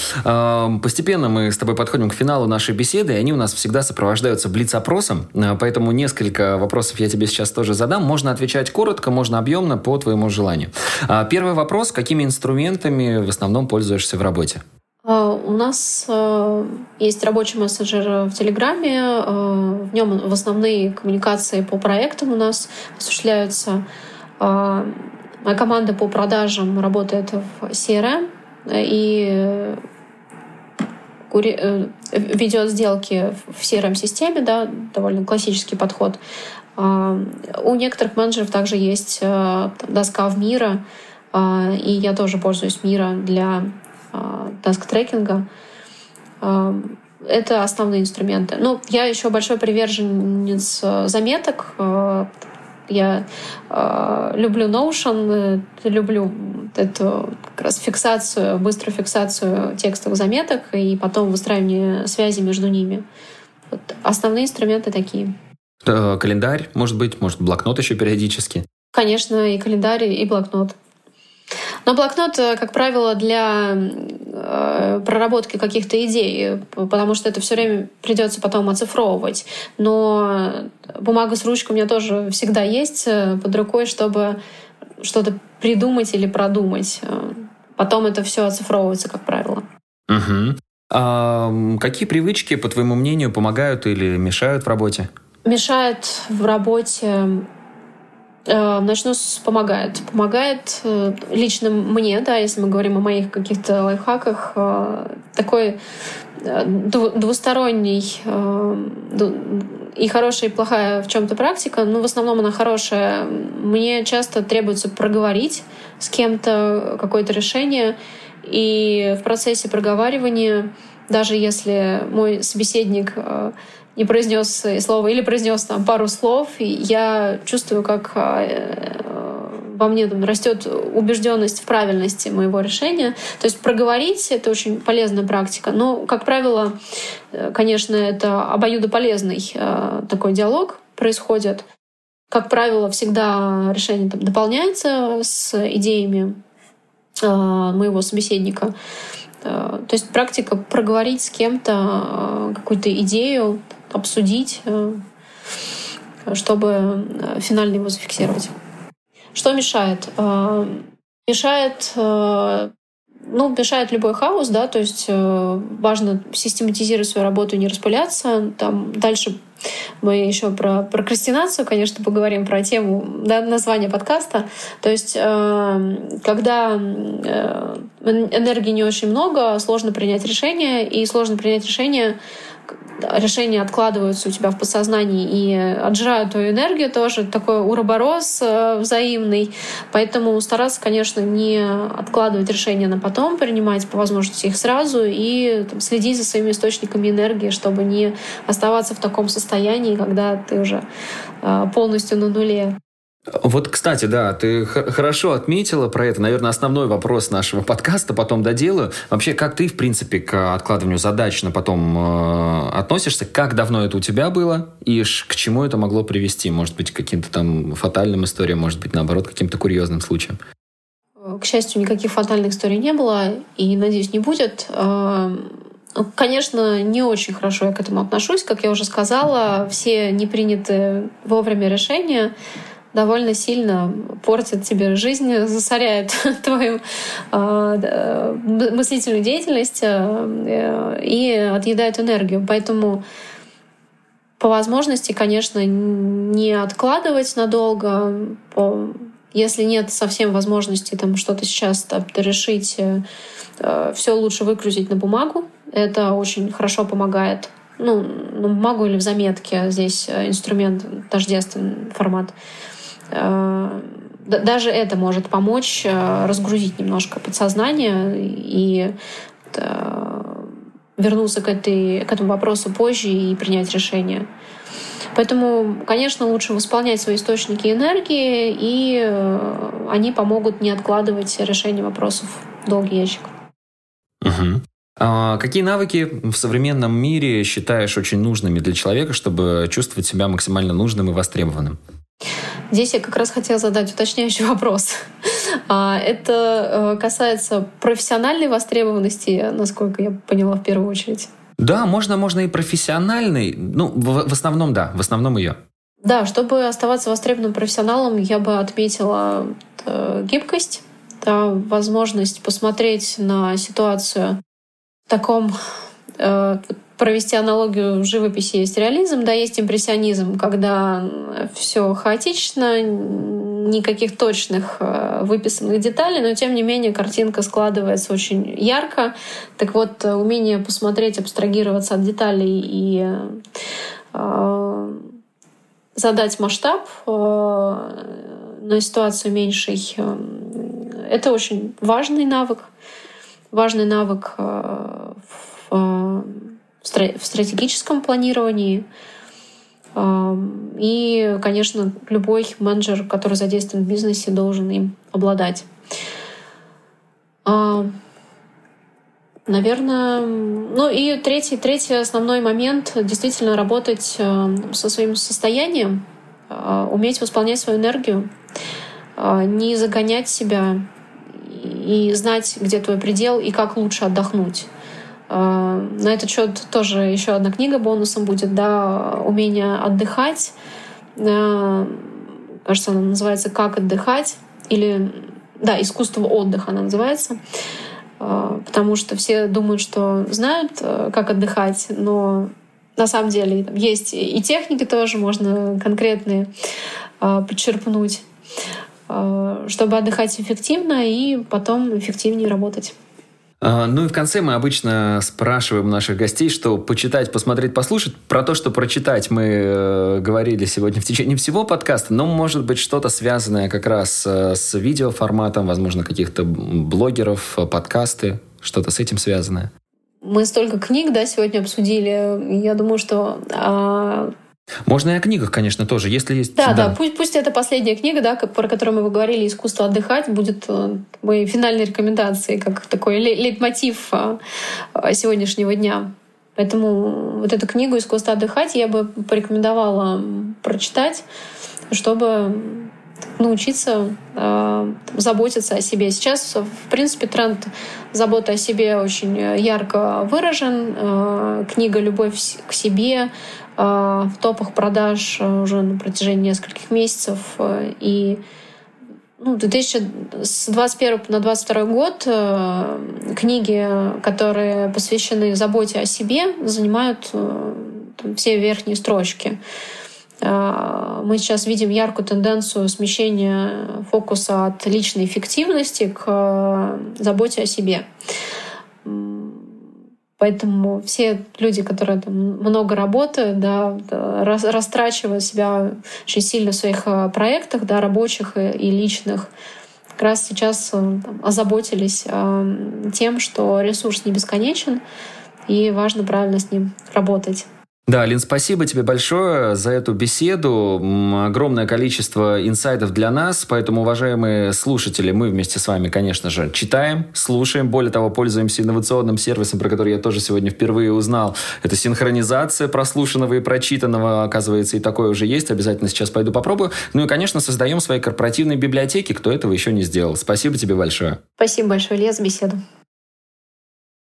A: Постепенно мы с тобой подходим к финалу нашей беседы, и они у нас всегда сопровождаются блиц-опросом, а, поэтому несколько вопросов я тебе сейчас тоже задам. Можно отвечать коротко, можно объемно, по твоему желанию. А, первый вопрос. Какими инструментами в основном пользуешься в работе?
B: У нас есть рабочий мессенджер в Телеграме. В нем в основные коммуникации по проектам у нас осуществляются. Моя команда по продажам работает в CRM и ведет сделки в CRM-системе, да, довольно классический подход. У некоторых менеджеров также есть доска в Мира, и я тоже пользуюсь Мира для. А, это основные инструменты. Ну, я еще большой приверженец э, заметок. Э, я э, люблю Notion, люблю эту как раз фиксацию, быструю фиксацию текстовых заметок и потом выстраивание связи между ними. Вот основные инструменты такие.
A: Календарь, может быть, может блокнот еще периодически.
B: Конечно, и календарь, и блокнот. Но блокнот, э, как правило, для э, проработки каких-то идей, потому что это все время придется потом оцифровывать. Но бумага с ручкой у меня тоже всегда есть э, под рукой, чтобы что-то придумать или продумать. Потом это все оцифровывается, как правило.
A: Угу. А какие привычки, по твоему мнению, помогают или мешают в работе?
B: Мешает в работе Э, начну с помогает. Помогает э, лично мне, да, если мы говорим о моих каких-то лайфхаках, э, такой двусторонний и хорошая, и плохая в чем-то практика, но в основном она хорошая. Мне часто требуется проговорить с кем-то какое-то решение, и в процессе проговаривания, даже если мой собеседник не произнес слово или произнес там пару слов, и я чувствую, как а, э, во мне там растет убежденность в правильности моего решения. То есть проговорить это очень полезная практика. Но, как правило, э, конечно, это обоюдополезный э, такой диалог происходит. Как правило, всегда решение там, дополняется с идеями моего собеседника. То есть практика проговорить с кем-то какую-то идею, обсудить, э, чтобы э, финально его зафиксировать. Что мешает? Э, мешает ну, мешает любой хаос, да, то есть важно систематизировать свою работу и не распыляться. Там дальше мы еще про прокрастинацию, конечно, поговорим про тему да, названия подкаста. То есть, когда энергии не очень много, сложно принять решение, и сложно принять решение решения откладываются у тебя в подсознании и отжирают твою энергию тоже. Такой уроборос э, взаимный. Поэтому стараться, конечно, не откладывать решения на потом, принимать по возможности их сразу и там, следить за своими источниками энергии, чтобы не оставаться в таком состоянии, когда ты уже э, полностью на нуле.
A: Вот, кстати, да, ты хорошо отметила про это. Наверное, основной вопрос нашего подкаста потом доделаю. Вообще, как ты, в принципе, к откладыванию задач на потом э, относишься? Как давно это у тебя было? И к чему это могло привести? Может быть, к каким-то там фатальным историям, может быть, наоборот, каким-то курьезным случаям?
B: К счастью, никаких фатальных историй не было, и, надеюсь, не будет. Э, конечно, не очень хорошо я к этому отношусь. Как я уже сказала, все непринятые вовремя решения довольно сильно портит тебе жизнь, засоряет твою э, мыслительную деятельность э, и отъедает энергию. Поэтому по возможности, конечно, не откладывать надолго. Если нет совсем возможности там что-то сейчас там, решить, э, все лучше выгрузить на бумагу. Это очень хорошо помогает ну, на бумагу или в заметке. Здесь инструмент тождественный формат. Э, даже это может помочь э, разгрузить немножко подсознание и э, вернуться к, этой, к этому вопросу позже и принять решение. Поэтому, конечно, лучше восполнять свои источники энергии, и они помогут не откладывать решение вопросов в долгий ящик.
A: Угу. А какие навыки в современном мире считаешь очень нужными для человека, чтобы чувствовать себя максимально нужным и востребованным?
B: Здесь я как раз хотела задать уточняющий вопрос. А, это э, касается профессиональной востребованности, насколько я поняла в первую очередь.
A: Да, можно, можно и профессиональный. Ну, в, в основном, да, в основном ее.
B: Да, чтобы оставаться востребованным профессионалом, я бы отметила э, гибкость, да, возможность посмотреть на ситуацию таком э, провести аналогию живописи есть реализм, да, есть импрессионизм, когда все хаотично, никаких точных э, выписанных деталей, но тем не менее картинка складывается очень ярко. Так вот, умение посмотреть, абстрагироваться от деталей и э, задать масштаб э, на ситуацию меньшей, э, это очень важный навык. Важный навык э, в, в стратегическом планировании. И, конечно, любой менеджер, который задействован в бизнесе, должен им обладать. Наверное, ну и третий, третий основной момент — действительно работать со своим состоянием, уметь восполнять свою энергию, не загонять себя и знать, где твой предел и как лучше отдохнуть. А, на этот счет тоже еще одна книга бонусом будет, да, умение отдыхать. А, кажется, она называется «Как отдыхать» или да, искусство отдыха она называется. А, потому что все думают, что знают, как отдыхать, но на самом деле есть и техники тоже, можно конкретные подчерпнуть, чтобы отдыхать эффективно и потом эффективнее работать.
A: А, ну и в конце мы обычно спрашиваем наших гостей, что почитать, посмотреть, послушать. Про то, что прочитать мы э, говорили сегодня в течение всего подкаста, но может быть что-то связанное как раз э, с видеоформатом, возможно, каких-то блогеров, подкасты, что-то с этим связанное.
B: Мы столько книг, да, сегодня обсудили. Я думаю, что а,
A: можно и о книгах, конечно, тоже, если есть...
B: Да, да, да пусть, пусть это последняя книга, да, про которую мы говорили, «Искусство отдыхать», будет э, моей финальной рекомендацией, как такой лейтмотив э, сегодняшнего дня. Поэтому вот эту книгу «Искусство отдыхать» я бы порекомендовала прочитать, чтобы научиться э, заботиться о себе. Сейчас, в принципе, тренд заботы о себе очень ярко выражен. Э, книга «Любовь к себе», Э, в топах продаж э, уже на протяжении нескольких месяцев. Э, и ну, 2021 на 2022 год книги, которые посвящены заботе о себе, занимают там, все верхние строчки. Мы сейчас видим яркую тенденцию смещения фокуса от личной эффективности к заботе о себе. Поэтому все люди, которые там много работают, да, растрачивают себя очень сильно в своих э, проектах, да, рабочих и личных, как раз сейчас э, там, озаботились э, тем, что ресурс не бесконечен, и важно правильно с ним работать.
A: Да, Лин, спасибо тебе большое за эту беседу. Огромное количество инсайдов для нас, поэтому, уважаемые слушатели, мы вместе с вами, конечно же, читаем, слушаем, более того, пользуемся инновационным сервисом, про который я тоже сегодня впервые узнал. Это синхронизация прослушанного и прочитанного, оказывается, и такое уже есть. Обязательно сейчас пойду попробую. Ну и, конечно, создаем свои корпоративные библиотеки, кто этого еще не сделал. Спасибо тебе большое.
B: Спасибо большое, Лес, беседу.